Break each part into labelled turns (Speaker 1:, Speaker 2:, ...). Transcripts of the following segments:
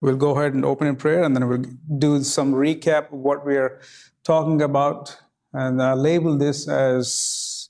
Speaker 1: We'll go ahead and open in prayer and then we'll do some recap of what we're talking about and uh, label this as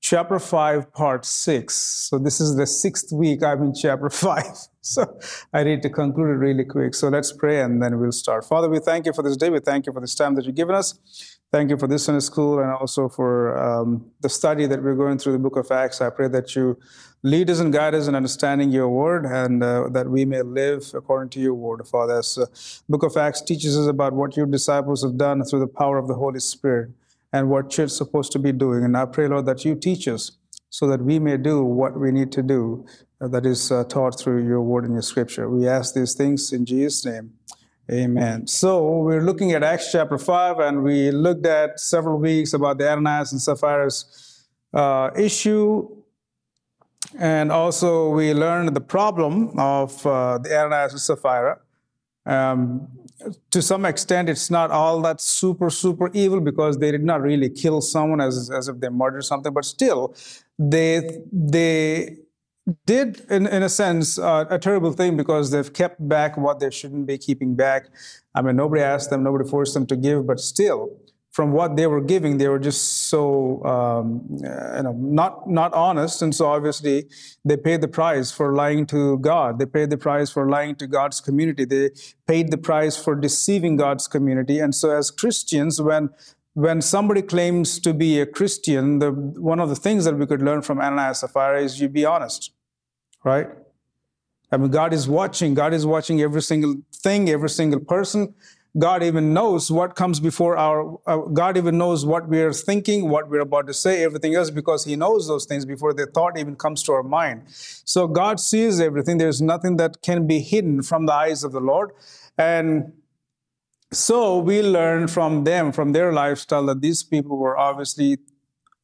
Speaker 1: chapter 5, part 6. So, this is the sixth week I'm in chapter 5. So, I need to conclude it really quick. So, let's pray and then we'll start. Father, we thank you for this day. We thank you for this time that you've given us. Thank you for this Sunday school and also for um, the study that we're going through the book of Acts. I pray that you lead us and guide us in understanding your word and uh, that we may live according to your word, Father. As uh, book of Acts teaches us about what your disciples have done through the power of the Holy Spirit and what church is supposed to be doing. And I pray, Lord, that you teach us so that we may do what we need to do uh, that is uh, taught through your word and your scripture. We ask these things in Jesus' name. Amen. So we're looking at Acts chapter 5, and we looked at several weeks about the Ananias and Sapphira's uh, issue. And also, we learned the problem of uh, the Ananias and Sapphira. Um, to some extent, it's not all that super, super evil because they did not really kill someone as, as if they murdered something, but still, they, they did, in, in a sense, uh, a terrible thing because they've kept back what they shouldn't be keeping back. I mean, nobody asked them, nobody forced them to give, but still, from what they were giving, they were just so um, you know not not honest, and so obviously they paid the price for lying to God. They paid the price for lying to God's community. They paid the price for deceiving God's community. And so, as Christians, when when somebody claims to be a Christian, the, one of the things that we could learn from Ananias Sapphira is you be honest, right? I mean, God is watching. God is watching every single thing, every single person. God even knows what comes before our, uh, God even knows what we're thinking, what we're about to say, everything else, because He knows those things before the thought even comes to our mind. So God sees everything. There's nothing that can be hidden from the eyes of the Lord. And so we learn from them, from their lifestyle, that these people were obviously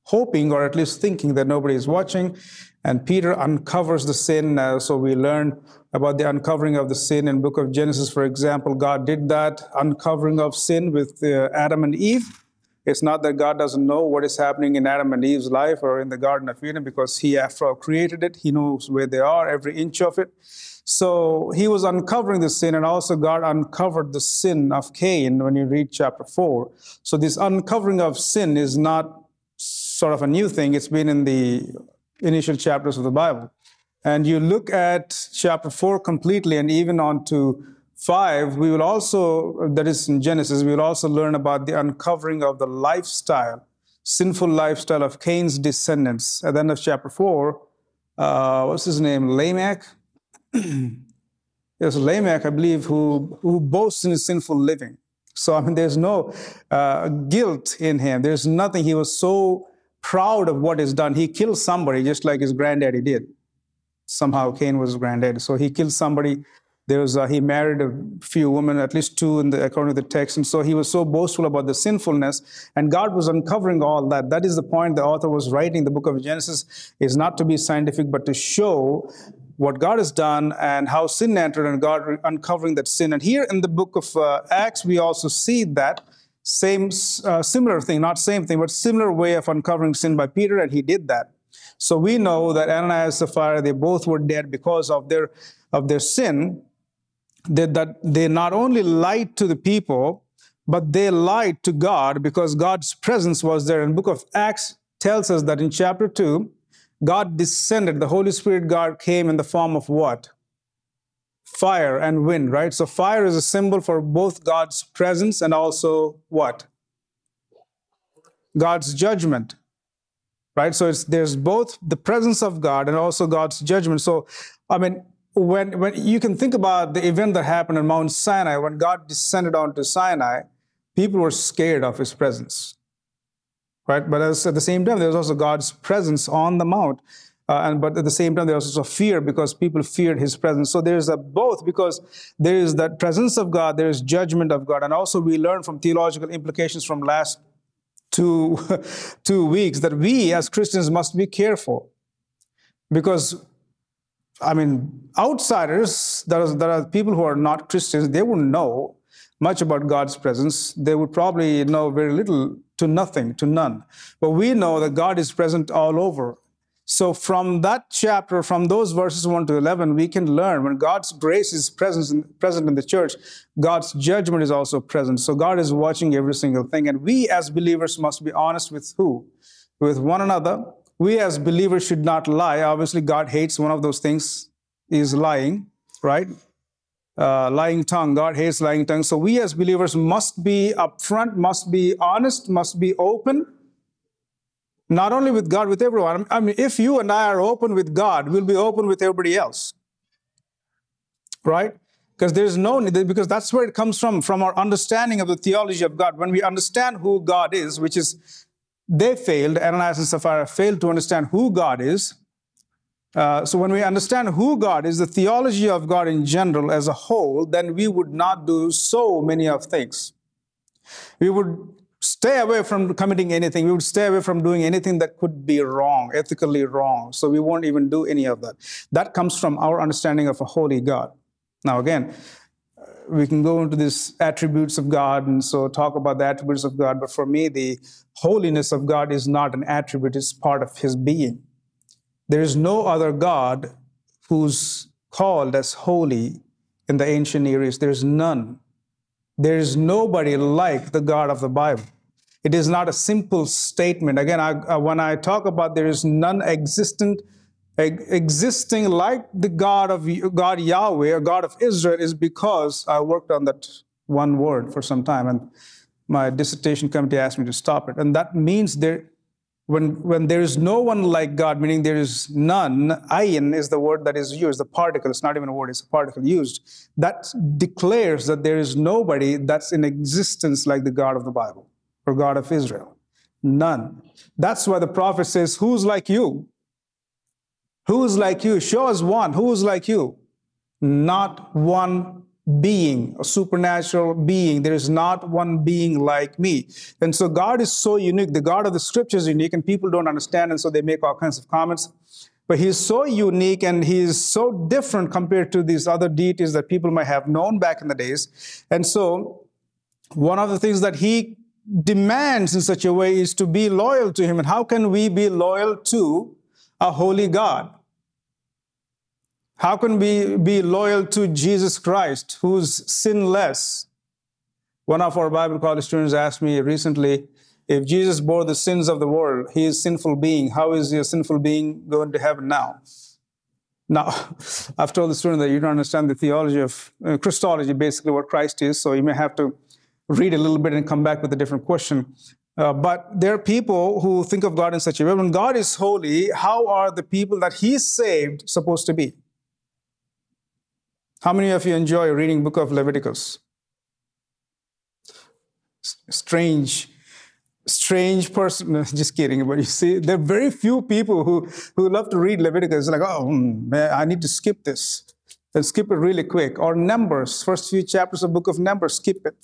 Speaker 1: hoping or at least thinking that nobody is watching. And Peter uncovers the sin. Uh, so we learn about the uncovering of the sin in book of Genesis, for example. God did that uncovering of sin with uh, Adam and Eve. It's not that God doesn't know what is happening in Adam and Eve's life or in the Garden of Eden because He, after all, created it. He knows where they are, every inch of it. So he was uncovering the sin, and also God uncovered the sin of Cain when you read chapter 4. So this uncovering of sin is not sort of a new thing, it's been in the initial chapters of the Bible. And you look at chapter 4 completely, and even on to 5, we will also, that is in Genesis, we will also learn about the uncovering of the lifestyle, sinful lifestyle of Cain's descendants. At the end of chapter 4, uh, what's his name? Lamech? There's Lamech, I believe, who, who boasts in his sinful living. So, I mean, there's no uh, guilt in him. There's nothing. He was so proud of what is done. He killed somebody just like his granddaddy did. Somehow Cain was his granddaddy. So he killed somebody. There was, uh, he married a few women, at least two in the, according to the text. And so he was so boastful about the sinfulness. And God was uncovering all that. That is the point the author was writing. The book of Genesis is not to be scientific, but to show what God has done and how sin entered and God uncovering that sin. And here in the book of uh, Acts, we also see that same, uh, similar thing, not same thing, but similar way of uncovering sin by Peter, and he did that. So we know that Ananias and Sapphira, they both were dead because of their, of their sin, that, that they not only lied to the people, but they lied to God because God's presence was there. And book of Acts tells us that in chapter 2, God descended, the Holy Spirit God came in the form of what? Fire and wind, right? So fire is a symbol for both God's presence and also what? God's judgment. Right? So it's there's both the presence of God and also God's judgment. So I mean, when when you can think about the event that happened on Mount Sinai, when God descended onto Sinai, people were scared of his presence right? But as, at the same time, there's also God's presence on the mount. Uh, and but at the same time, there's also fear because people feared His presence. So there's a both because there is that presence of God, there is judgment of God, and also we learn from theological implications from last two two weeks that we as Christians must be careful because. I mean, outsiders, there are, there are people who are not Christians, they wouldn't know much about God's presence. They would probably know very little to nothing, to none. But we know that God is present all over. So, from that chapter, from those verses 1 to 11, we can learn when God's grace is present in, present in the church, God's judgment is also present. So, God is watching every single thing. And we as believers must be honest with who? With one another. We as believers should not lie. Obviously, God hates one of those things is lying, right? Uh, lying tongue. God hates lying tongue. So, we as believers must be upfront, must be honest, must be open not only with God, with everyone. I mean, if you and I are open with God, we'll be open with everybody else. Right? Because there's no because that's where it comes from, from our understanding of the theology of God. When we understand who God is, which is they failed, Ananias and Sapphira failed to understand who God is. Uh, so when we understand who God is, the theology of God in general as a whole, then we would not do so many of things. We would stay away from committing anything. We would stay away from doing anything that could be wrong, ethically wrong. So we won't even do any of that. That comes from our understanding of a holy God. Now, again, uh, we can go into these attributes of God and so talk about the attributes of God, but for me, the holiness of God is not an attribute, it's part of his being. There is no other God who's called as holy in the ancient areas. There's none. There is nobody like the God of the Bible. It is not a simple statement. Again, I, uh, when I talk about there is none existent, existing like the God of God Yahweh or God of Israel, is because I worked on that one word for some time, and my dissertation committee asked me to stop it. And that means there when, when there is no one like God, meaning there is none, ayin is the word that is used, the particle, it's not even a word, it's a particle used, that declares that there is nobody that's in existence like the God of the Bible or God of Israel. None. That's why the prophet says, Who's like you? Who's like you? Show us one. Who's like you? Not one being, a supernatural being. There is not one being like me. And so God is so unique. The God of the scriptures is unique, and people don't understand, and so they make all kinds of comments. But he's so unique and he's so different compared to these other deities that people might have known back in the days. And so, one of the things that he demands in such a way is to be loyal to him. And how can we be loyal to a holy God? How can we be loyal to Jesus Christ, who's sinless? One of our Bible college students asked me recently if Jesus bore the sins of the world, he is sinful being. How is he a sinful being going to heaven now? Now, I've told the student that you don't understand the theology of uh, Christology, basically what Christ is, so you may have to read a little bit and come back with a different question. Uh, but there are people who think of God in such a way. When God is holy, how are the people that He saved supposed to be? How many of you enjoy reading book of Leviticus? Strange, strange person. Just kidding. But you see, there are very few people who, who love to read Leviticus. Like, oh, man, I need to skip this. And skip it really quick. Or Numbers, first few chapters of book of Numbers, skip it.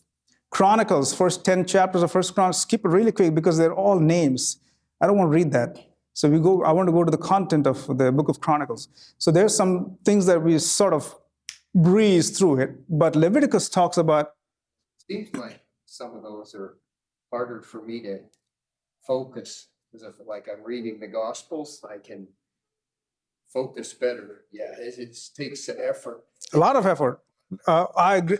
Speaker 1: Chronicles, first 10 chapters of First Chronicles, skip it really quick because they're all names. I don't want to read that. So we go, I want to go to the content of the book of Chronicles. So there's some things that we sort of breeze through it. But Leviticus talks about.
Speaker 2: Seems like some of those are harder for me to focus because if like I'm reading the Gospels, I can focus better. Yeah, it, it takes effort.
Speaker 1: A lot of effort. Uh, I agree.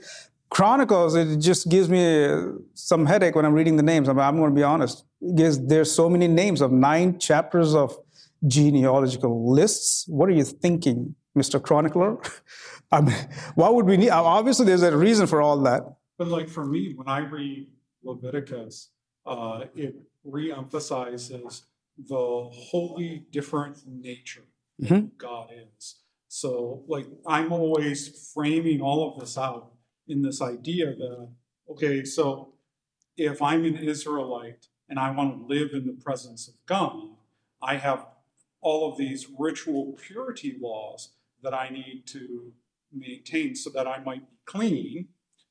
Speaker 1: Chronicles, it just gives me some headache when I'm reading the names. I'm, I'm going to be honest. Because there's so many names of nine chapters of genealogical lists. What are you thinking, Mr. Chronicler? I mean, why would we need? Obviously, there's a reason for all that.
Speaker 3: But like for me, when I read Leviticus, uh, it reemphasizes the wholly different nature mm-hmm. God is. So, like, I'm always framing all of this out in this idea that, okay, so if I'm an Israelite and I want to live in the presence of God, I have all of these ritual purity laws that I need to maintain so that I might be clean,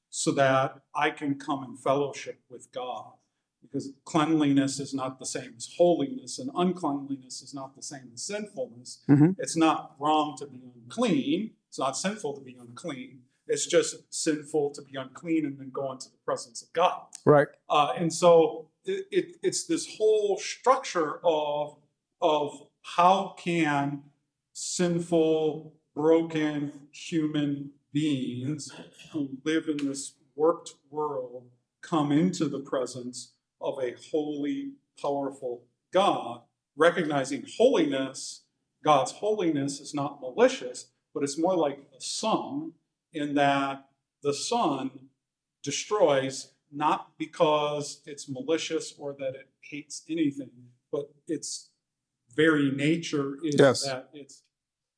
Speaker 3: so that I can come in fellowship with God. Because cleanliness is not the same as holiness, and uncleanliness is not the same as sinfulness. Mm-hmm. It's not wrong to be unclean, it's not sinful to be unclean. It's just sinful to be unclean and then go into the presence of God.
Speaker 1: Right.
Speaker 3: Uh, and so it, it, it's this whole structure of, of how can sinful, broken human beings who live in this warped world come into the presence of a holy, powerful God, recognizing holiness, God's holiness is not malicious, but it's more like the sun, in that the sun destroys not because it's malicious or that it hates anything, but its very nature is
Speaker 1: Yes.
Speaker 3: that it's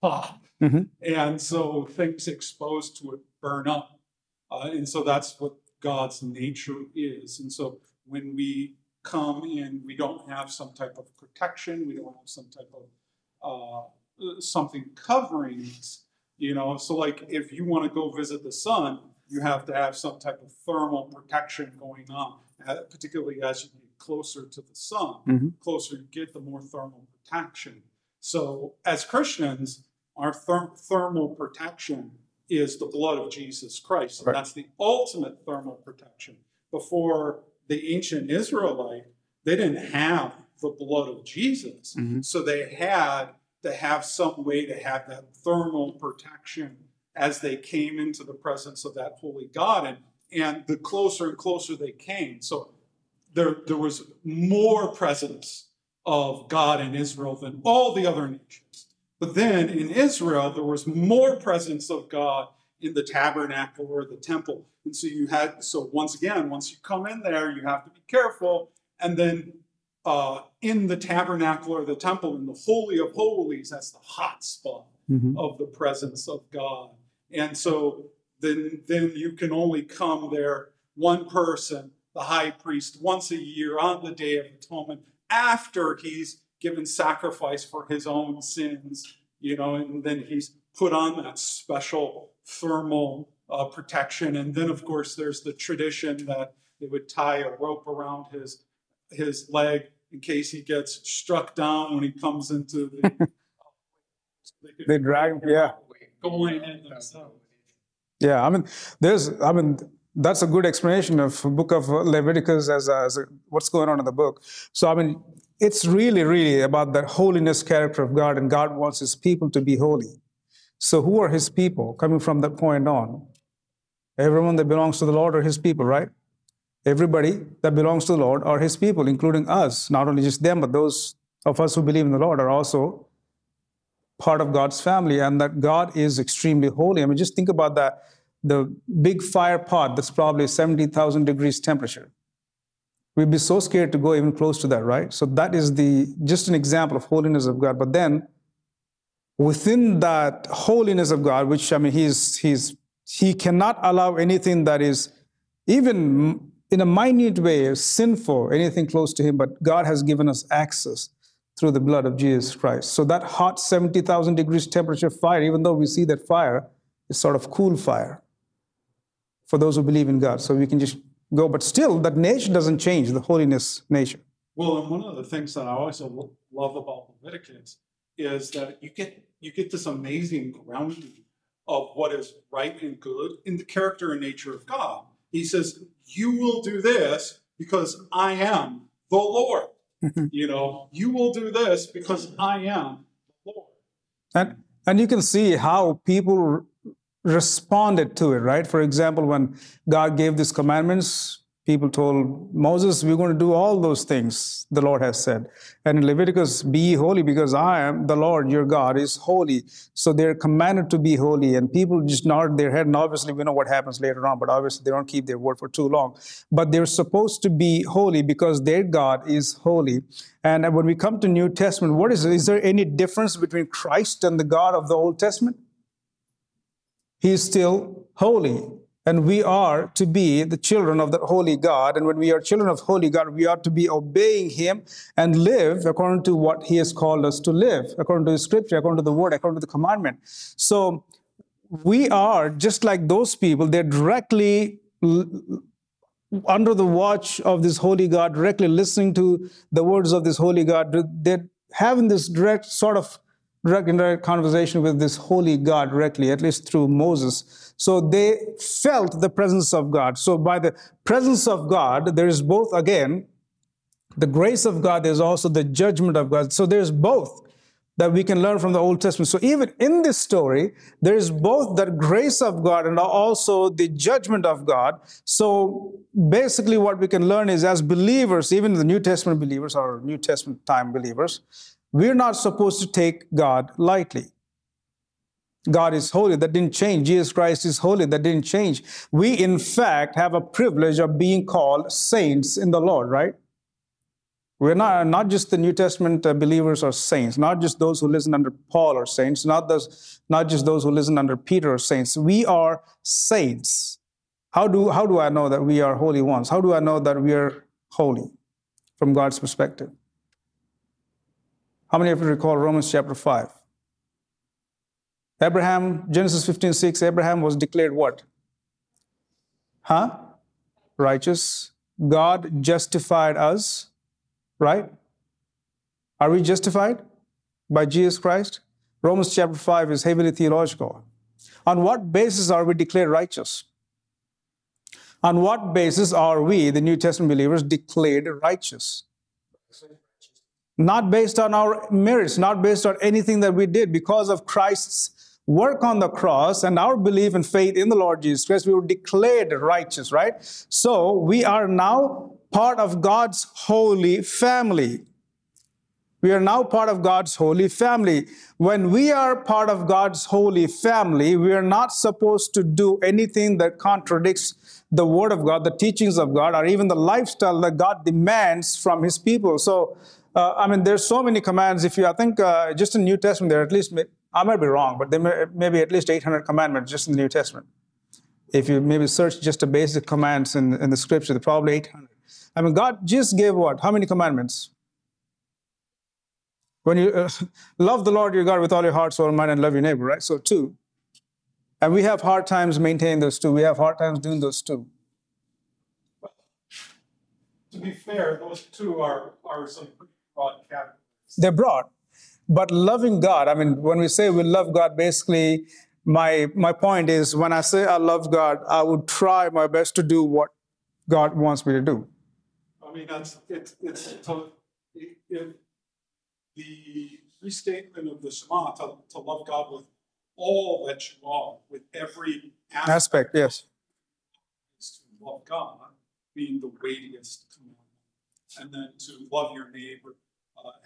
Speaker 3: hot.
Speaker 1: Mhm.
Speaker 3: And so things exposed to it burn up. Uh, and so that's what God's nature is. And so when we come in, we don't have some type of protection, we don't have some type of uh, something covering us, you know. So, like if you want to go visit the sun, you have to have some type of thermal protection going on, uh, particularly as you get closer to the sun.
Speaker 1: Mhm.
Speaker 3: Closer you get, the more thermal protection. So, as Christians, our ther- thermal protection is the blood of Jesus Christ. And
Speaker 1: Right.
Speaker 3: that's the ultimate thermal protection. Before the ancient Israelite, they didn't have the blood of Jesus.
Speaker 1: Mhm.
Speaker 3: So they had to have some way to have that thermal protection as they came into the presence of that holy God. And, and the closer and closer they came. So there, there was more presence of God in Israel than all the other nations. But then in Israel, there was more presence of God in the tabernacle or the temple. And so you had, so once again, once you come in there, you have to be careful. And then uh, in the tabernacle or the temple, in the Holy of Holies, that's the hot spot
Speaker 1: Mhm.
Speaker 3: of the presence of God. And so then, then you can only come there, one person, the high priest, once a year on the Day of Atonement, after he's given sacrifice for his own sins, you know, and then he's put on that special thermal uh, protection. And then, of course, there's the tradition that they would tie a rope around his his leg in case he gets struck down when he comes into the.
Speaker 1: They drag him, yeah.
Speaker 3: Going in themselves.
Speaker 1: Yeah, I mean, there's, I mean, that's a good explanation of book of Leviticus as, a, as a, what's going on in the book. So, I mean, it's really, really about that holiness character of God, and God wants His people to be holy. So, who are His people coming from that point on? Everyone that belongs to the Lord are His people, right? Everybody that belongs to the Lord are His people, including us. Not only just them, but those of us who believe in the Lord are also part of God's family and that God is extremely holy. I mean, just think about that the big fire pot that's probably 70,000 degrees temperature. We'd be so scared to go even close to that, right? So that is the just an example of holiness of God. But then within that holiness of God, which I mean, he's he's he cannot allow anything that is even in a minute way sinful, anything close to him, but God has given us access through the blood of Jesus Christ. So that hot 70,000 degrees temperature fire, even though we see that fire, is sort of cool fire for those who believe in God. So we can just go, but still, that nature doesn't change, the holiness nature.
Speaker 3: Well, and one of the things that I always love about Leviticus is that you get you get this amazing grounding of what is right and good in the character and nature of God. He says, "You will do this because I am the Lord." Mm-hmm. you know, you will do this because I am the Lord.
Speaker 1: And, and you can see how people responded to it, right? For example, when God gave these commandments, people told Moses, We're going to do all those things the Lord has said. And in Leviticus, be holy because I am the Lord your God is holy. So they're commanded to be holy. And people just nod their head. And obviously, we know what happens later on, but obviously, they don't keep their word for too long. But they're supposed to be holy because their God is holy. And when we come to New Testament, what is is there any difference between Christ and the God of the Old Testament? He is still holy. And we are to be the children of the holy God. And when we are children of holy God, we are to be obeying Him and live according to what He has called us to live, according to His scripture, according to the word, according to the commandment. So we are just like those people, they're directly under the watch of this holy God, directly listening to the words of this holy God. They're having this direct sort of direct conversation with this holy God directly, at least through Moses. So they felt the presence of God. So by the presence of God, there is both again the grace of God, there's also the judgment of God. So there's both. that we can learn from the Old Testament. So even in this story, there is both the grace of God and also the judgment of God. So basically, what we can learn is as believers, even the New Testament believers or New Testament time believers, we're not supposed to take God lightly. God is holy. That didn't change. Jesus Christ is holy. That didn't change. We, in fact, have a privilege of being called saints in the Lord, right? We're not, not just the New Testament uh, believers or saints, not just those who listen under Paul or saints, not, those, not just those who listen under Peter or saints. We are saints. How do, how do I know that we are holy ones? How do I know that we are holy from God's perspective? How many of you recall Romans chapter 5? Abraham, Genesis 15 6, Abraham was declared what? Huh? Righteous. God justified us, right? Are we justified by Jesus Christ? Romans chapter 5 is heavily theological. On what basis are we declared righteous? On what basis are we, the New Testament believers, declared righteous? Not based on our merits, not based on anything that we did, because of Christ's work on the cross and our belief and faith in the Lord Jesus Christ, we were declared righteous, right? So we are now part of God's holy family. We are now part of God's holy family. When we are part of God's holy family, we are not supposed to do anything that contradicts the Word of God, the teachings of God, or even the lifestyle that God demands from His people. So, uh, I mean, there's so many commands. If you, I think, uh, just in the New Testament, there are at least I might be wrong, but there may, be at least 800 commandments just in the New Testament. If you maybe search just the basic commands in, in the scripture, there probably 800. I mean, God just gave what? How many commandments? When you uh, love the Lord your God with all your heart, soul, mind, and love your neighbor, right? So, two. And we have hard times maintaining those two. We have hard times doing those two.
Speaker 3: To be fair, those two are, are some.
Speaker 1: They're broad. But loving God, I mean, when we say we love God, basically, my my point is when I say I love God, I would try my best to do what God wants me to do.
Speaker 3: I mean, that's it's it's to, it, the restatement of the Shema to, to love God with all that you are, with every aspect.
Speaker 1: aspect yes.
Speaker 3: Is to love God being the weightiest commandment, and then to love your neighbor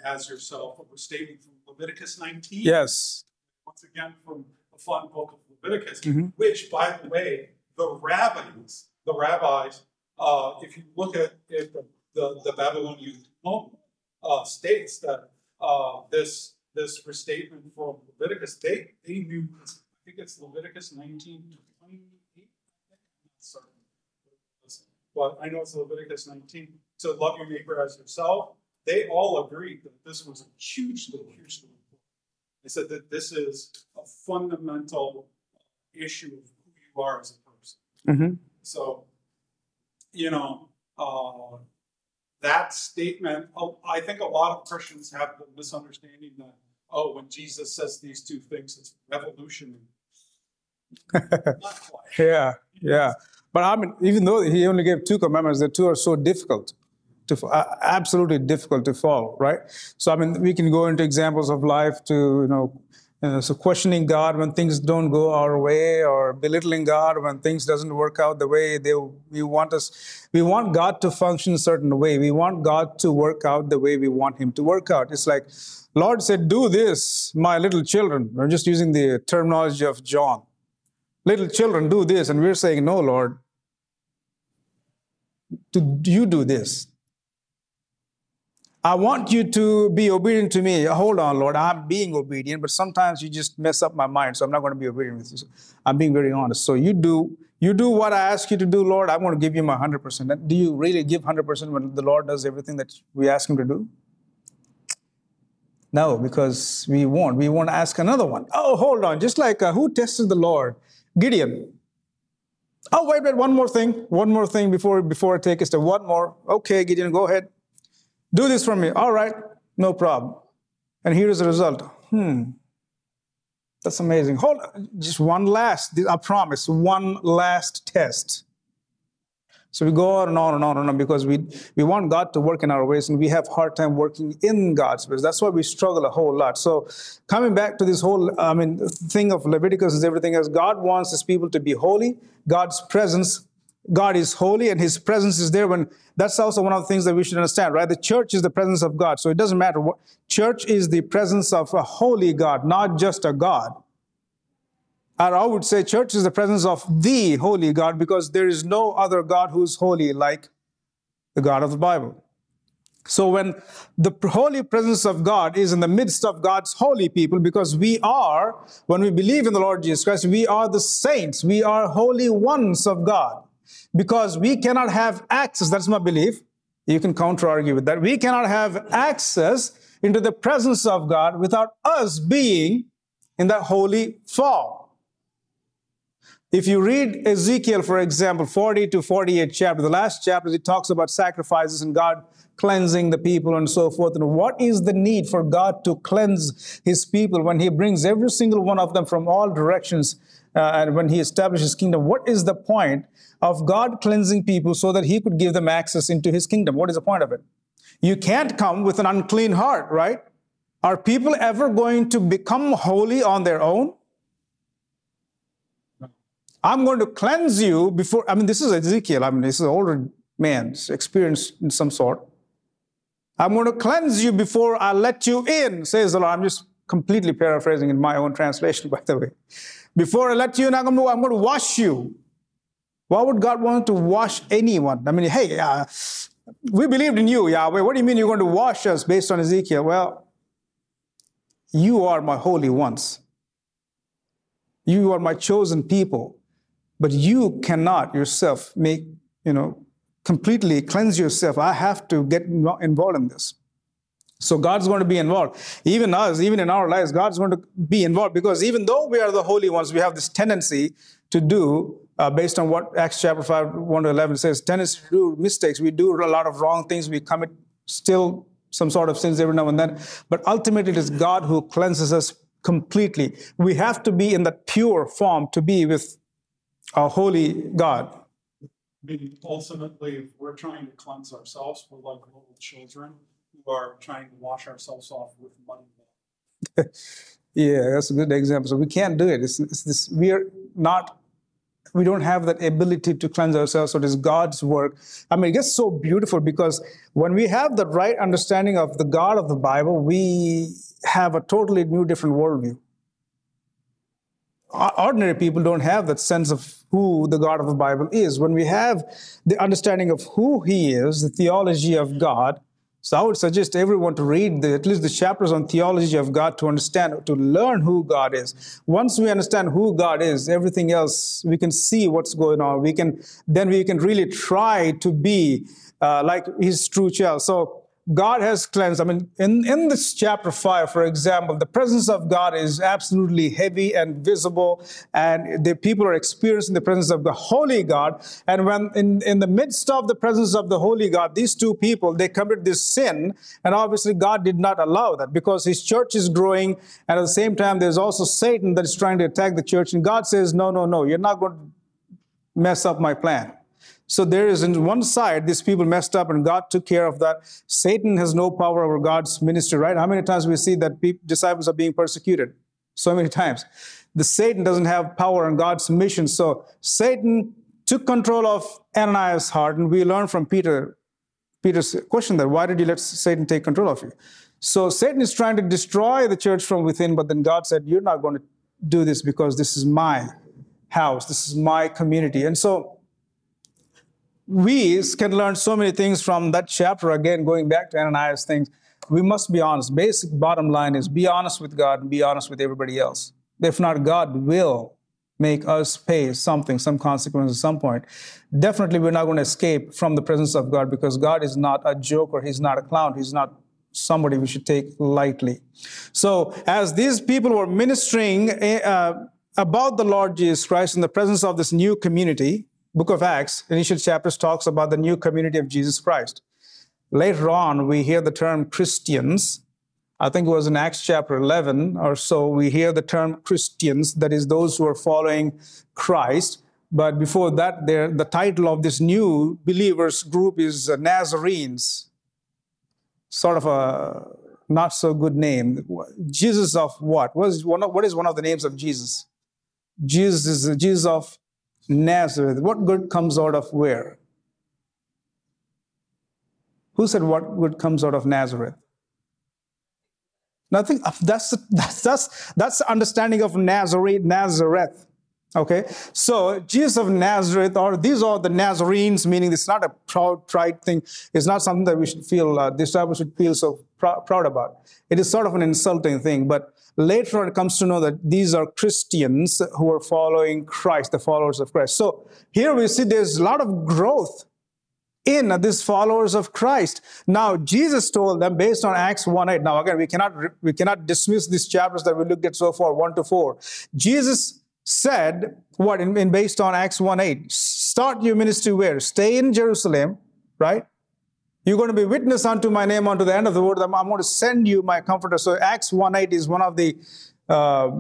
Speaker 3: as yourself. We're stating from Leviticus 19.
Speaker 1: Yes.
Speaker 3: Once again, from the fun book of Leviticus,
Speaker 1: Mhm.
Speaker 3: which, by the way, the rabbis, the rabbis, uh, if you look at, at the, the, the Babylonian Talmud, uh, states that uh, this this restatement from Leviticus, they they knew. I think it's Leviticus 19 to 28. I think. I'm not certain. But I know it's Leviticus 19 to love your neighbor as yourself they all agreed that this was a hugely, hugely important. They said that this is a fundamental issue of who you are as a person.
Speaker 1: Mm-hmm.
Speaker 3: So, you know, uh, that statement, oh, I think a lot of Christians have the misunderstanding that, oh, when Jesus says these two things, it's revolutionary. Not quite.
Speaker 1: Yeah, yeah. But I mean, even though he only gave two commandments, the two are so difficult to uh, absolutely difficult to follow, right? So I mean, we can go into examples of life to you know, know, so questioning God when things don't go our way, or belittling God when things doesn't work out the way they we want us. We want God to function a certain way. We want God to work out the way we want Him to work out. It's like Lord said, "Do this, my little children." I'm just using the terminology of John. Little children, do this, and we're saying, "No, Lord." Do you do this? I want you to be obedient to me. Hold on, Lord, I'm being obedient, but sometimes you just mess up my mind, so I'm not going to be obedient with you. I'm being very honest. So you do you do what I ask you to do, Lord. I'm going to give you my 100%. Do you really give 100% when the Lord does everything that we ask him to do? No, because we won't. We won't ask another one. Oh, hold on. Just like uh, who tested the Lord? Gideon. Oh, wait, wait, one more thing. One more thing before before I take us to one more. Okay, Gideon, go ahead. Do this for me. All right, no problem. And here is the result. Hmm. That's amazing. Hold on. Just one last, I promise, one last test. So we go on and on and on and on because we, we want God to work in our ways and we have hard time working in God's ways. That's why we struggle a whole lot. So coming back to this whole, I mean, thing of Leviticus is everything else. God wants his people to be holy. God's presence, God is holy and his presence is there when that's also one of the things that we should understand, right? The church is the presence of God. So it doesn't matter what church is the presence of a holy God, not just a God. Or I would say church is the presence of the holy God because there is no other God who's holy like the God of the Bible. So when the holy presence of God is in the midst of God's holy people, because we are, when we believe in the Lord Jesus Christ, we are the saints, we are holy ones of God. Because we cannot have access, that's my belief. You can counter argue with that. We cannot have access into the presence of God without us being in that holy form. If you read Ezekiel, for example, 40 to 48 chapter, the last chapter, it talks about sacrifices and God cleansing the people and so forth. And what is the need for God to cleanse his people when he brings every single one of them from all directions uh, and when he establishes kingdom? What is the point of God cleansing people so that he could give them access into his kingdom? What is the point of it? You can't come with an unclean heart, right? Are people ever going to become holy on their own? I'm going to cleanse you before. I mean, this is Ezekiel. I mean, this is an older man's experience in some sort. I'm going to cleanse you before I let you in, says the Lord. I'm just completely paraphrasing in my own translation, by the way. Before I let you in, I'm going to, I'm going to wash you. Why would God want to wash anyone? I mean, hey, uh, we believed in you, Yahweh. What do you mean you're going to wash us based on Ezekiel? Well, you are my holy ones. You are my chosen people. But you cannot yourself make, you know, completely cleanse yourself. I have to get involved in this. So God's going to be involved. Even us, even in our lives, God's going to be involved because even though we are the holy ones, we have this tendency to do, uh, based on what Acts chapter 5, 1 to 11 says, tendency to do mistakes. We do a lot of wrong things. We commit still some sort of sins every now and then. But ultimately, it is God who cleanses us completely. We have to be in that pure form to be with a holy God.
Speaker 3: Meaning ultimately, if we're trying to cleanse ourselves, we're like little children who are trying to wash ourselves off with muddy water.
Speaker 1: yeah, that's a good example. So we can't do it. It's, it's this, we're not, we don't have that ability to cleanse ourselves. So it is God's work. I mean, it gets so beautiful because when we have the right understanding of the God of the Bible, we have a totally new, different worldview ordinary people don't have that sense of who the God of the Bible is. When we have the understanding of who He is, the theology of God, so I would suggest everyone to read the, at least the chapters on theology of God to understand, to learn who God is. Once we understand who God is, everything else we can see what's going on. We can then we can really try to be uh, like His true child. So God has cleansed. I mean, in, in this chapter 5, for example, the presence of God is absolutely heavy and visible, and the people are experiencing the presence of the Holy God. And when in, in the midst of the presence of the Holy God, these two people, they commit this sin, and obviously God did not allow that because his church is growing, and at the same time, there's also Satan that is trying to attack the church. And God says, No, no, no, you're not going to mess up my plan. So there is in one side, these people messed up and God took care of that. Satan has no power over God's ministry, right? How many times we see that people, disciples are being persecuted? So many times. The Satan doesn't have power on God's mission. So Satan took control of Ananias' heart, and we learn from Peter, Peter's question that why did you let Satan take control of you? So Satan is trying to destroy the church from within, but then God said, You're not going to do this because this is my house, this is my community. And so we can learn so many things from that chapter. Again, going back to Ananias things, we must be honest. Basic bottom line is be honest with God and be honest with everybody else. If not, God will make us pay something, some consequence at some point. Definitely, we're not going to escape from the presence of God because God is not a joker. He's not a clown. He's not somebody we should take lightly. So, as these people were ministering uh, about the Lord Jesus Christ in the presence of this new community, book of Acts, initial chapters talks about the new community of Jesus Christ. Later on, we hear the term Christians. I think it was in Acts chapter 11 or so, we hear the term Christians, that is, those who are following Christ. but before that, the title of this new believers group is Nazarenes. Sort of a not so good name. Jesus of what? What is one of, what is one of the names of Jesus? Jesus is Jesus of Nazareth. What good comes out of where? Who said what good comes out of Nazareth? Nothing. That's that's that's that's the understanding of Nazareth. Nazareth. Okay, so Jesus of Nazareth, or these are the Nazarenes, meaning it's not a proud pride thing. It's not something that we should feel, uh, disciples should feel so pr- proud about. It is sort of an insulting thing. But later on, it comes to know that these are Christians who are following Christ, the followers of Christ. So here we see there's a lot of growth in these followers of Christ. Now, Jesus told them based on Acts 1 8. Now, again, we cannot, we cannot dismiss these chapters that we looked at so far, 1 to 4. Jesus said, what, in, in based on Acts 1 8, start your ministry where? Stay in Jerusalem, right? You're going to be witness unto my name unto the end of the world. I'm, going to send you my comforter. So Acts 1 8 is one of the uh,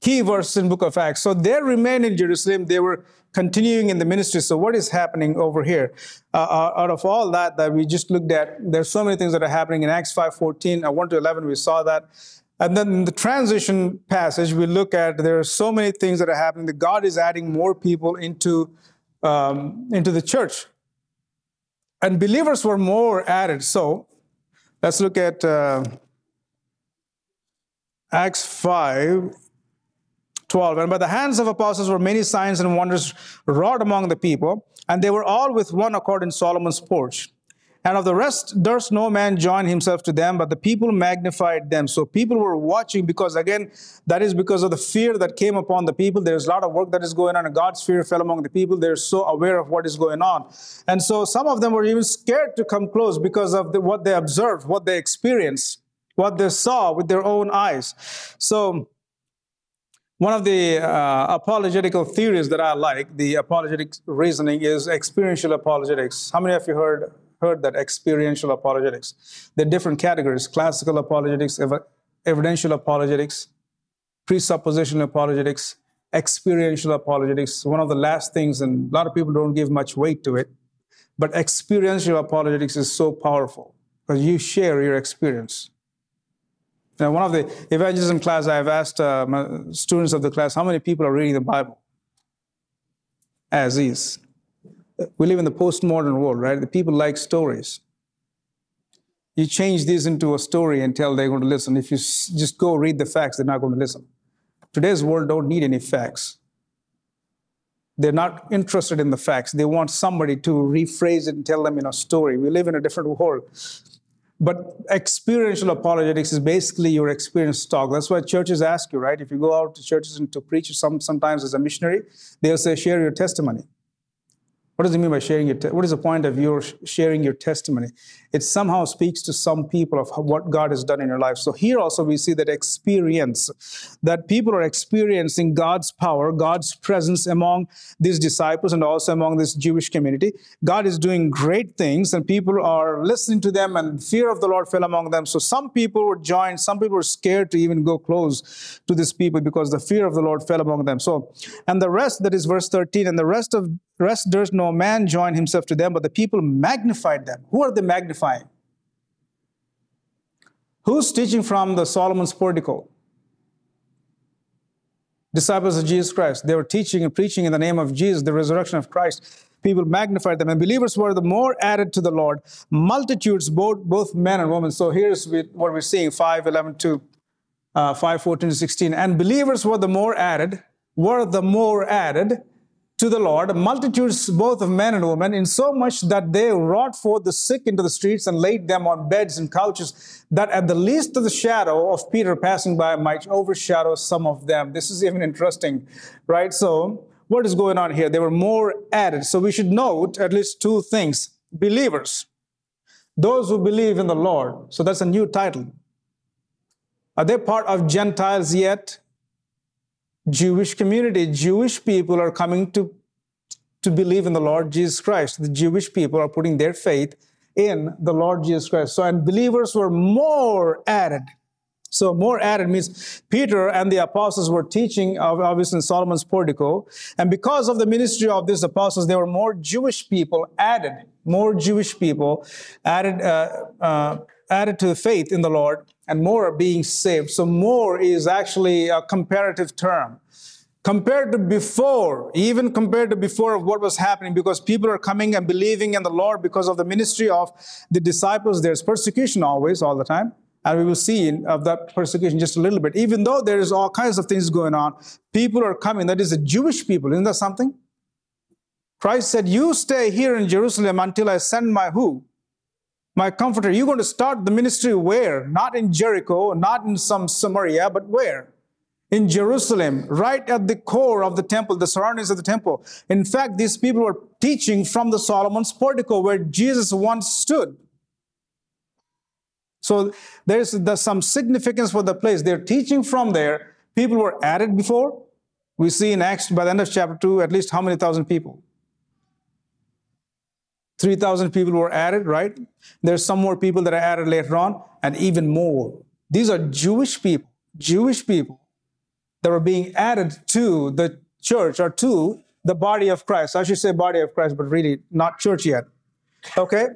Speaker 1: key verses in book of Acts. So they remained in Jerusalem. They were continuing in the ministry. So what is happening over here? Uh, uh out of all that that we just looked at, there's so many things that are happening in Acts 5.14, uh, 1 to 11, we saw that. And then the transition passage, we look at there are so many things that are happening that God is adding more people into, um, into the church. And believers were more added. So let's look at uh, Acts 5 12. And by the hands of apostles were many signs and wonders wrought among the people, and they were all with one accord in Solomon's porch. And of the rest durst no man join himself to them, but the people magnified them. So people were watching because, again, that is because of the fear that came upon the people. There's a lot of work that is going on, and God's fear fell among the people. They're so aware of what is going on. And so some of them were even scared to come close because of the, what they observed, what they experienced, what they saw with their own eyes. So one of the uh, apologetical theories that I like, the apologetic reasoning, is experiential apologetics. How many of you heard heard that experiential apologetics? There are different categories: classical apologetics, ev- evidential apologetics, presuppositional apologetics, experiential apologetics. One of the last things, and a lot of people don't give much weight to it, but experiential apologetics is so powerful because you share your experience. Now, one of the evangelism class, I've asked uh, students of the class, how many people are reading the Bible? As is. We live in the postmodern world, right? The people like stories. You change these into a story and tell they're going to listen. If you just go read the facts, they're not going to listen. Today's world don't need any facts. They're not interested in the facts. They want somebody to rephrase it and tell them in a story. We live in a different world. But experiential apologetics is basically your experience talk. That's why churches ask you, right? If you go out to churches and to preach some, sometimes as a missionary, they'll say, share your testimony. What does it mean by sharing your? Te- what is the point of your sharing your testimony? It somehow speaks to some people of what God has done in your life. So here also we see that experience, that people are experiencing God's power, God's presence among these disciples and also among this Jewish community. God is doing great things, and people are listening to them, and fear of the Lord fell among them. So some people were joined, some people were scared to even go close to these people because the fear of the Lord fell among them. So, and the rest, that is verse 13, and the rest of rest durst no man join himself to them, but the people magnified them. Who are they magnifying? Who's teaching from the Solomon's portico? Disciples of Jesus Christ. They were teaching and preaching in the name of Jesus, the resurrection of Christ. People magnified them, and believers were the more added to the Lord. Multitudes, both, both men and women. So here's what we're seeing 5 11 to uh, 5 14 to 16. And believers were the more added, were the more added to the Lord, multitudes both of men and women, in so much that they wrought forth the sick into the streets and laid them on beds and couches, that at the least of the shadow of Peter passing by might overshadow some of them. This is even interesting, right? So, what is going on here? They were more added. So, we should note at least two things believers, those who believe in the Lord. So, that's a new title. Are they part of Gentiles yet? Jewish community, Jewish people are coming to, to believe in the Lord Jesus Christ. The Jewish people are putting their faith in the Lord Jesus Christ. So, and believers were more added. So more added means Peter and the apostles were teaching, obviously in Solomon's portico, and because of the ministry of these apostles, there were more Jewish people added, more Jewish people added uh, uh, added to the faith in the Lord, and more are being saved. So more is actually a comparative term compared to before, even compared to before of what was happening, because people are coming and believing in the Lord because of the ministry of the disciples. There's persecution always, all the time. And we will see of that persecution just a little bit. Even though there is all kinds of things going on, people are coming. That is the Jewish people. Isn't that something? Christ said, You stay here in Jerusalem until I send my who? My comforter. You're going to start the ministry where? Not in Jericho, not in some Samaria, but where? In Jerusalem, right at the core of the temple, the surroundings of the temple. In fact, these people were teaching from the Solomon's portico where Jesus once stood. So there's, there's some significance for the place. They're teaching from there. People were added before. We see in Acts by the end of chapter 2 at least how many thousand people? 3,000 people were added, right? There's some more people that are added later on, and even more. These are Jewish people, Jewish people that were being added to the church or to the body of Christ. I should say body of Christ, but really not church yet. Okay?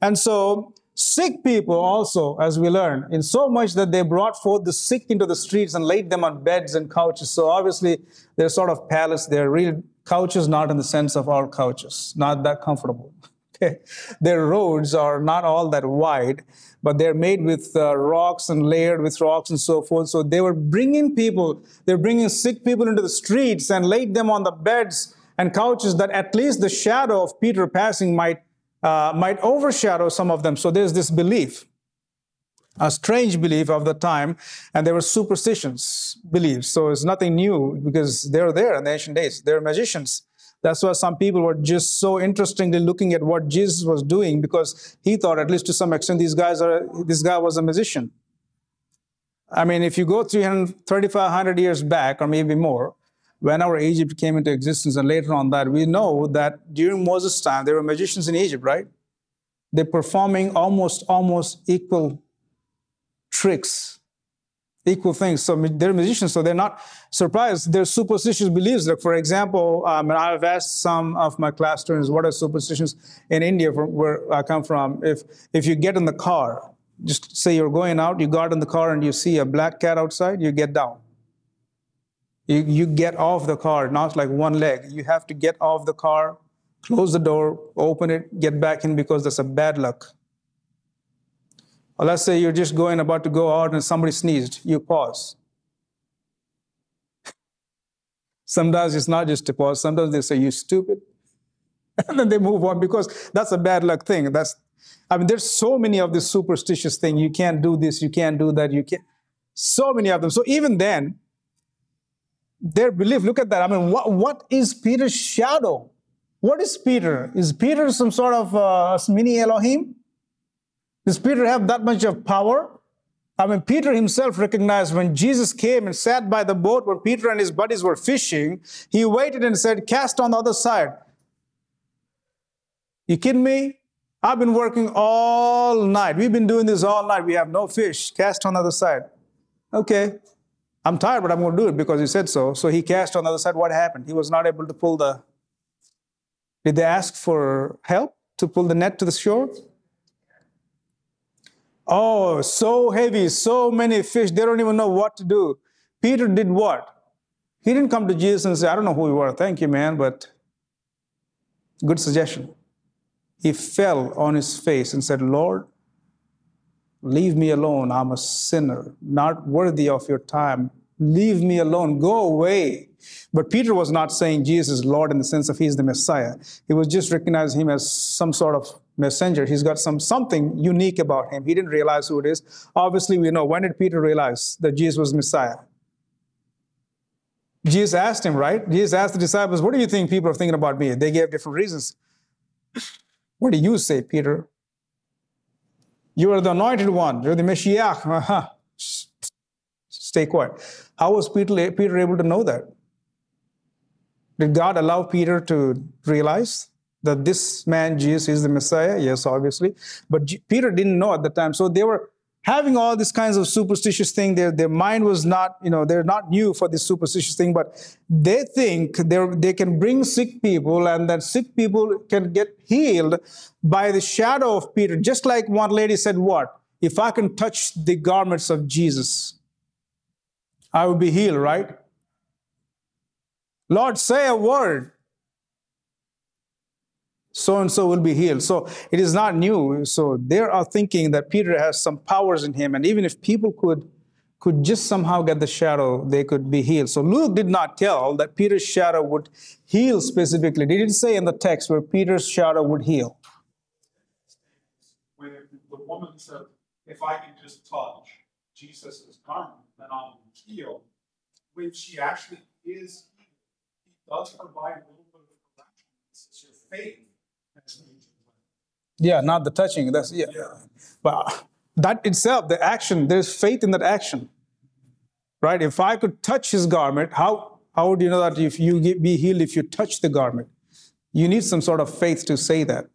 Speaker 1: And so Sick people also, as we learn, in so much that they brought forth the sick into the streets and laid them on beds and couches. So obviously, they're sort of palace. They're real couches, not in the sense of our couches, not that comfortable. Their roads are not all that wide, but they're made with uh, rocks and layered with rocks and so forth. So they were bringing people, they're bringing sick people into the streets and laid them on the beds and couches that at least the shadow of Peter passing might uh, might overshadow some of them. So there's this belief, a strange belief of the time, and there were superstitions beliefs. So it's nothing new because they're there in the ancient days. They're magicians. That's why some people were just so interestingly looking at what Jesus was doing because he thought, at least to some extent, these guys are this guy was a magician. I mean, if you go 300, 3,500 years back or maybe more, whenever Egypt came into existence and later on that, we know that during Moses' time, there were magicians in Egypt, right? They're performing almost, almost equal tricks, equal things. So they're musicians, so they're not surprised. They're superstitious beliefs. Like, for example, um, I've asked some of my class students, what are superstitions in India, from where I come from? If, if you get in the car, just say you're going out, you got in the car and you see a black cat outside, you get down you, you get off the car, not like one leg. You have to get off the car, close the door, open it, get back in because that's a bad luck. Or let's say you're just going about to go out and somebody sneezed, you pause. Sometimes it's not just a pause, sometimes they say, You stupid. And then they move on because that's a bad luck thing. That's I mean, there's so many of these superstitious things. You can't do this, you can't do that, you can't. So many of them. So even then, their belief. Look at that. I mean, what, what is Peter's shadow? What is Peter? Is Peter some sort of uh, mini Elohim? Does Peter have that much of power? I mean, Peter himself recognized when Jesus came and sat by the boat where Peter and his buddies were fishing, he waited and said, Cast on the other side. You kidding me? I've been working all night. We've been doing this all night. We have no fish. Cast on the other side. Okay. I'm tired, but I'm going to do it because he said so. So he cast on the other side. What happened? He was not able to pull the. Did they ask for help to pull the net to the shore? Oh, so heavy, so many fish, they don't even know what to do. Peter did what? He didn't come to Jesus and say, I don't know who you are. Thank you, man, but good suggestion. He fell on his face and said, Lord, Leave me alone. I'm a sinner, not worthy of your time. Leave me alone. Go away. But Peter was not saying Jesus is Lord in the sense of he's the Messiah. He was just recognizing him as some sort of messenger. He's got some something unique about him. He didn't realize who it is. Obviously, we know when did Peter realize that Jesus was Messiah? Jesus asked him, right? Jesus asked the disciples, What do you think people are thinking about me? They gave different reasons. What do you say, Peter? You are the anointed one. You're the Messiah. Uh-huh. Stay quiet. How was Peter, Peter able to know that? Did God allow Peter to realize that this man, Jesus, is the Messiah? Yes, obviously. But G- Peter didn't know at the time. So they were having all these kinds of superstitious thing. Their, their mind was not, you know, they're not new for this superstitious thing, but they think they they can bring sick people and that sick people can get healed by the shadow of Peter. Just like one lady said, what? If I can touch the garments of Jesus, I will be healed, right? Lord, say a word. So and so will be healed. So it is not new. So they are thinking that Peter has some powers in him, and even if people could could just somehow get the shadow, they could be healed. So Luke did not tell that Peter's shadow would heal specifically. He didn't say in the text where Peter's shadow would heal.
Speaker 3: When the woman said, if I can just touch Jesus' garment, then I'll be healed. When she actually is he does provide a little bit of correction. This is your faith. has made you well.
Speaker 1: Yeah, not the touching. That's yeah. But that itself, the action, there's faith in that action. Right? If I could touch his garment, how how would you know that if you get, be healed if you touch the garment? You need some sort of faith to say that.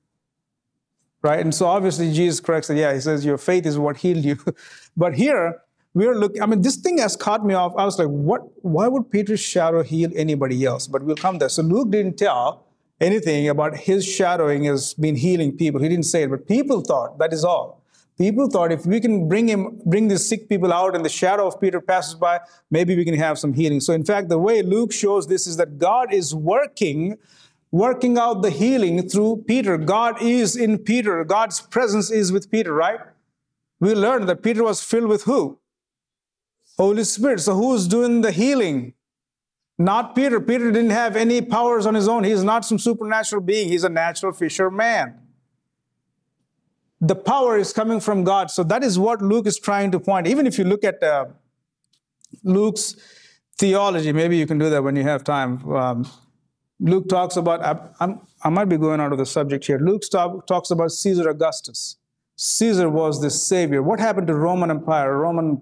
Speaker 1: Right? And so obviously Jesus corrects it. Yeah, he says your faith is what healed you. but here we're looking, I mean, this thing has caught me off. I was like, what why would Peter's shadow heal anybody else? But we'll come there. So Luke didn't tell anything about his shadowing has been healing people. He didn't say it, but people thought that is all. People thought if we can bring him, bring these sick people out and the shadow of Peter passes by, maybe we can have some healing. So in fact, the way Luke shows this is that God is working, working out the healing through Peter. God is in Peter. God's presence is with Peter, right? We learned that Peter was filled with who? Holy Spirit. So who's doing the healing? Not Peter. Peter didn't have any powers on his own. He's not some supernatural being. He's a natural fisherman the power is coming from God. So that is what Luke is trying to point. Even if you look at uh, Luke's theology, maybe you can do that when you have time. Um, Luke talks about, I, I, might be going out of the subject here. Luke talk, talks about Caesar Augustus. Caesar was the savior. What happened to Roman Empire, Roman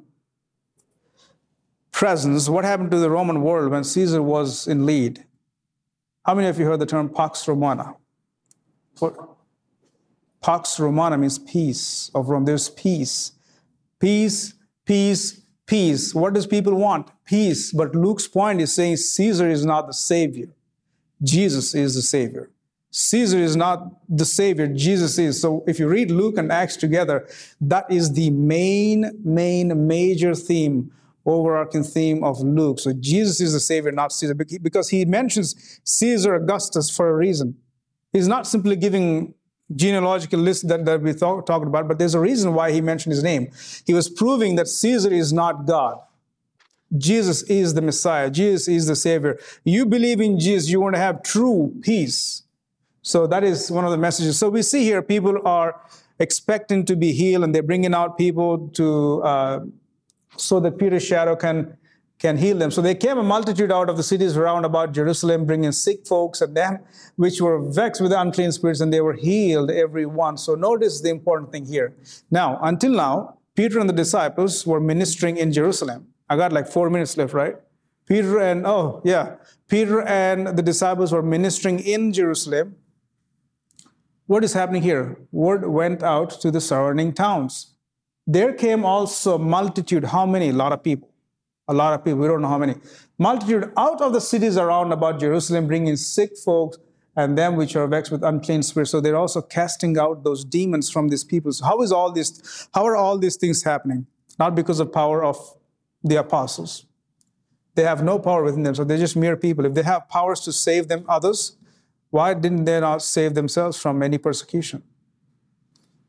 Speaker 1: presence? What happened to the Roman world when Caesar was in lead? How many of you heard the term Pax Romana? What, Pax Romana means peace of Rome. There's peace. Peace, peace, peace. What does people want? Peace. But Luke's point is saying Caesar is not the savior. Jesus is the savior. Caesar is not the savior. Jesus is. So if you read Luke and Acts together, that is the main, main, major theme, overarching theme of Luke. So Jesus is the savior, not Caesar, because he mentions Caesar Augustus for a reason. He's not simply giving genealogical list that, that we talk, talked about, but there's a reason why he mentioned his name. He was proving that Caesar is not God. Jesus is the Messiah. Jesus is the Savior. You believe in Jesus, you want to have true peace. So that is one of the messages. So we see here people are expecting to be healed, and they're bringing out people to uh, so that Peter's shadow can can heal them. So they came a multitude out of the cities round about Jerusalem, bringing sick folks and them which were vexed with unclean spirits, and they were healed every one. So notice the important thing here. Now, until now, Peter and the disciples were ministering in Jerusalem. I got like four minutes left, right? Peter and, oh, yeah. Peter and the disciples were ministering in Jerusalem. What is happening here? Word went out to the surrounding towns. There came also multitude. How many? A lot of people a lot of people, we don't know how many, multitude out of the cities around about Jerusalem, bringing sick folks and them which are vexed with unclean spirits. So they're also casting out those demons from these people. So how is all this, how are all these things happening? Not because of power of the apostles. They have no power within them, so they're just mere people. If they have powers to save them others, why didn't they not save themselves from any persecution?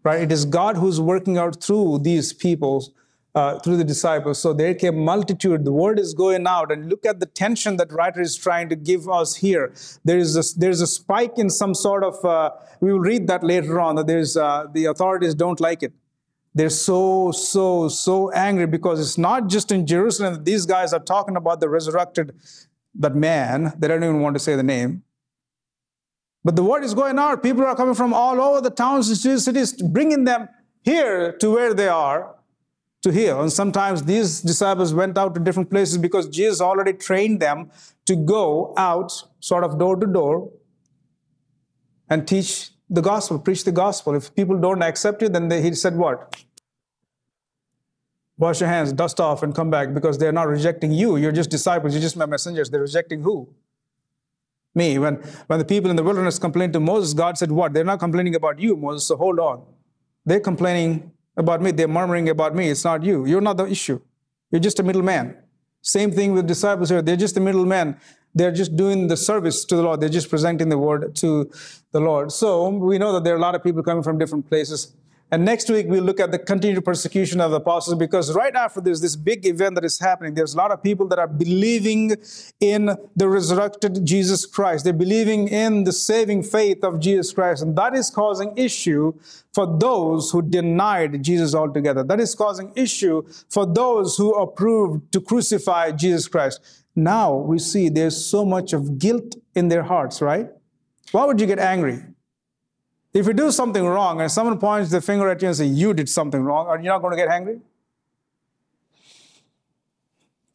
Speaker 1: Right? It is God who's working out through these people uh, through the disciples. So there came multitude. The word is going out, and look at the tension that writer is trying to give us here. There is a, there's a spike in some sort of. Uh, we will read that later on. That there's uh, the authorities don't like it. They're so so so angry because it's not just in Jerusalem that these guys are talking about the resurrected that man. They don't even want to say the name. But the word is going out. People are coming from all over the towns and cities, bringing them here to where they are to heal. And sometimes these disciples went out to different places because Jesus already trained them to go out, sort of door to door, and teach the gospel, preach the gospel. If people don't accept you, then they, he said what? Wash your hands, dust off, and come back because they're not rejecting you. You're just disciples. You're just my messengers. They're rejecting who? Me. When, when the people in the wilderness complained to Moses, God said, What? They're not complaining about you, Moses, so hold on. They're complaining about me. They're murmuring about me. It's not you. You're not the issue. You're just a middleman. Same thing with disciples here. They're just a middleman. They're just doing the service to the Lord. They're just presenting the word to the Lord. So we know that there are a lot of people coming from different places. And next week, we'll look at the continued persecution of the apostles because right after this, this big event that is happening, there's a lot of people that are believing in the resurrected Jesus Christ. They're believing in the saving faith of Jesus Christ. And that is causing issue for those who denied Jesus altogether. That is causing issue for those who approved to crucify Jesus Christ. Now we see there's so much of guilt in their hearts, right? Why would you get angry? If you do something wrong and someone points the finger at you and says, You did something wrong, are you not going to get angry?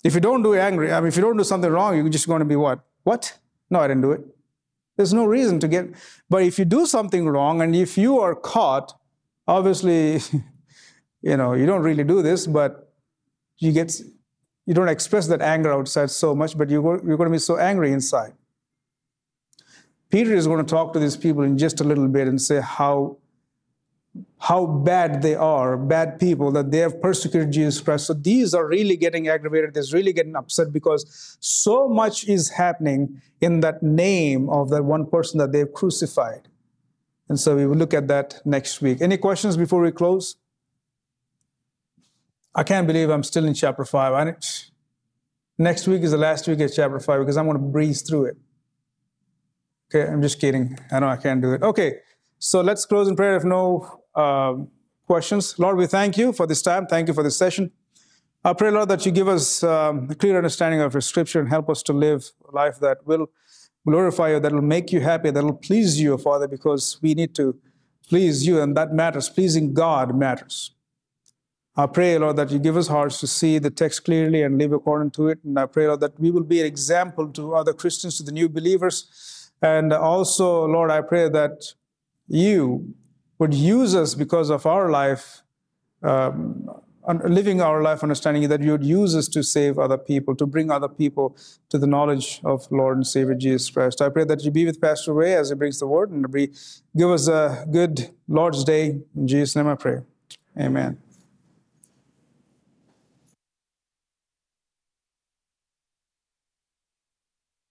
Speaker 1: If you don't do angry, I mean, if you don't do something wrong, you're just going to be what? What? No, I didn't do it. There's no reason to get. But if you do something wrong and if you are caught, obviously, you know, you don't really do this, but you get, you don't express that anger outside so much, but you're, you're going to be so angry inside. Peter is going to talk to these people in just a little bit and say how, how bad they are, bad people, that they have persecuted Jesus Christ. So these are really getting aggravated. They're really getting upset because so much is happening in that name of that one person that they've crucified. And so we will look at that next week. Any questions before we close? I can't believe I'm still in chapter 5. I, next week is the last week of chapter 5 because I'm going to breeze through it. Okay, I'm just kidding. I know I can't do it. Okay, so let's close in prayer if no um, questions. Lord, we thank you for this time. Thank you for this session. I pray, Lord, that you give us um, a clear understanding of your scripture and help us to live a life that will glorify you, that will make you happy, that will please you, Father, because we need to please you, and that matters. Pleasing God matters. I pray, Lord, that you give us hearts to see the text clearly and live according to it. And I pray, Lord, that we will be an example to other Christians, to the new believers and also, Lord, I pray that you would use us because of our life, um, living our life understanding that you would use us to save other people, to bring other people to the knowledge of Lord and Savior Jesus Christ. I pray that you be with Pastor Ray as he brings the word and give us a good Lord's Day. In Jesus' name I pray. Amen.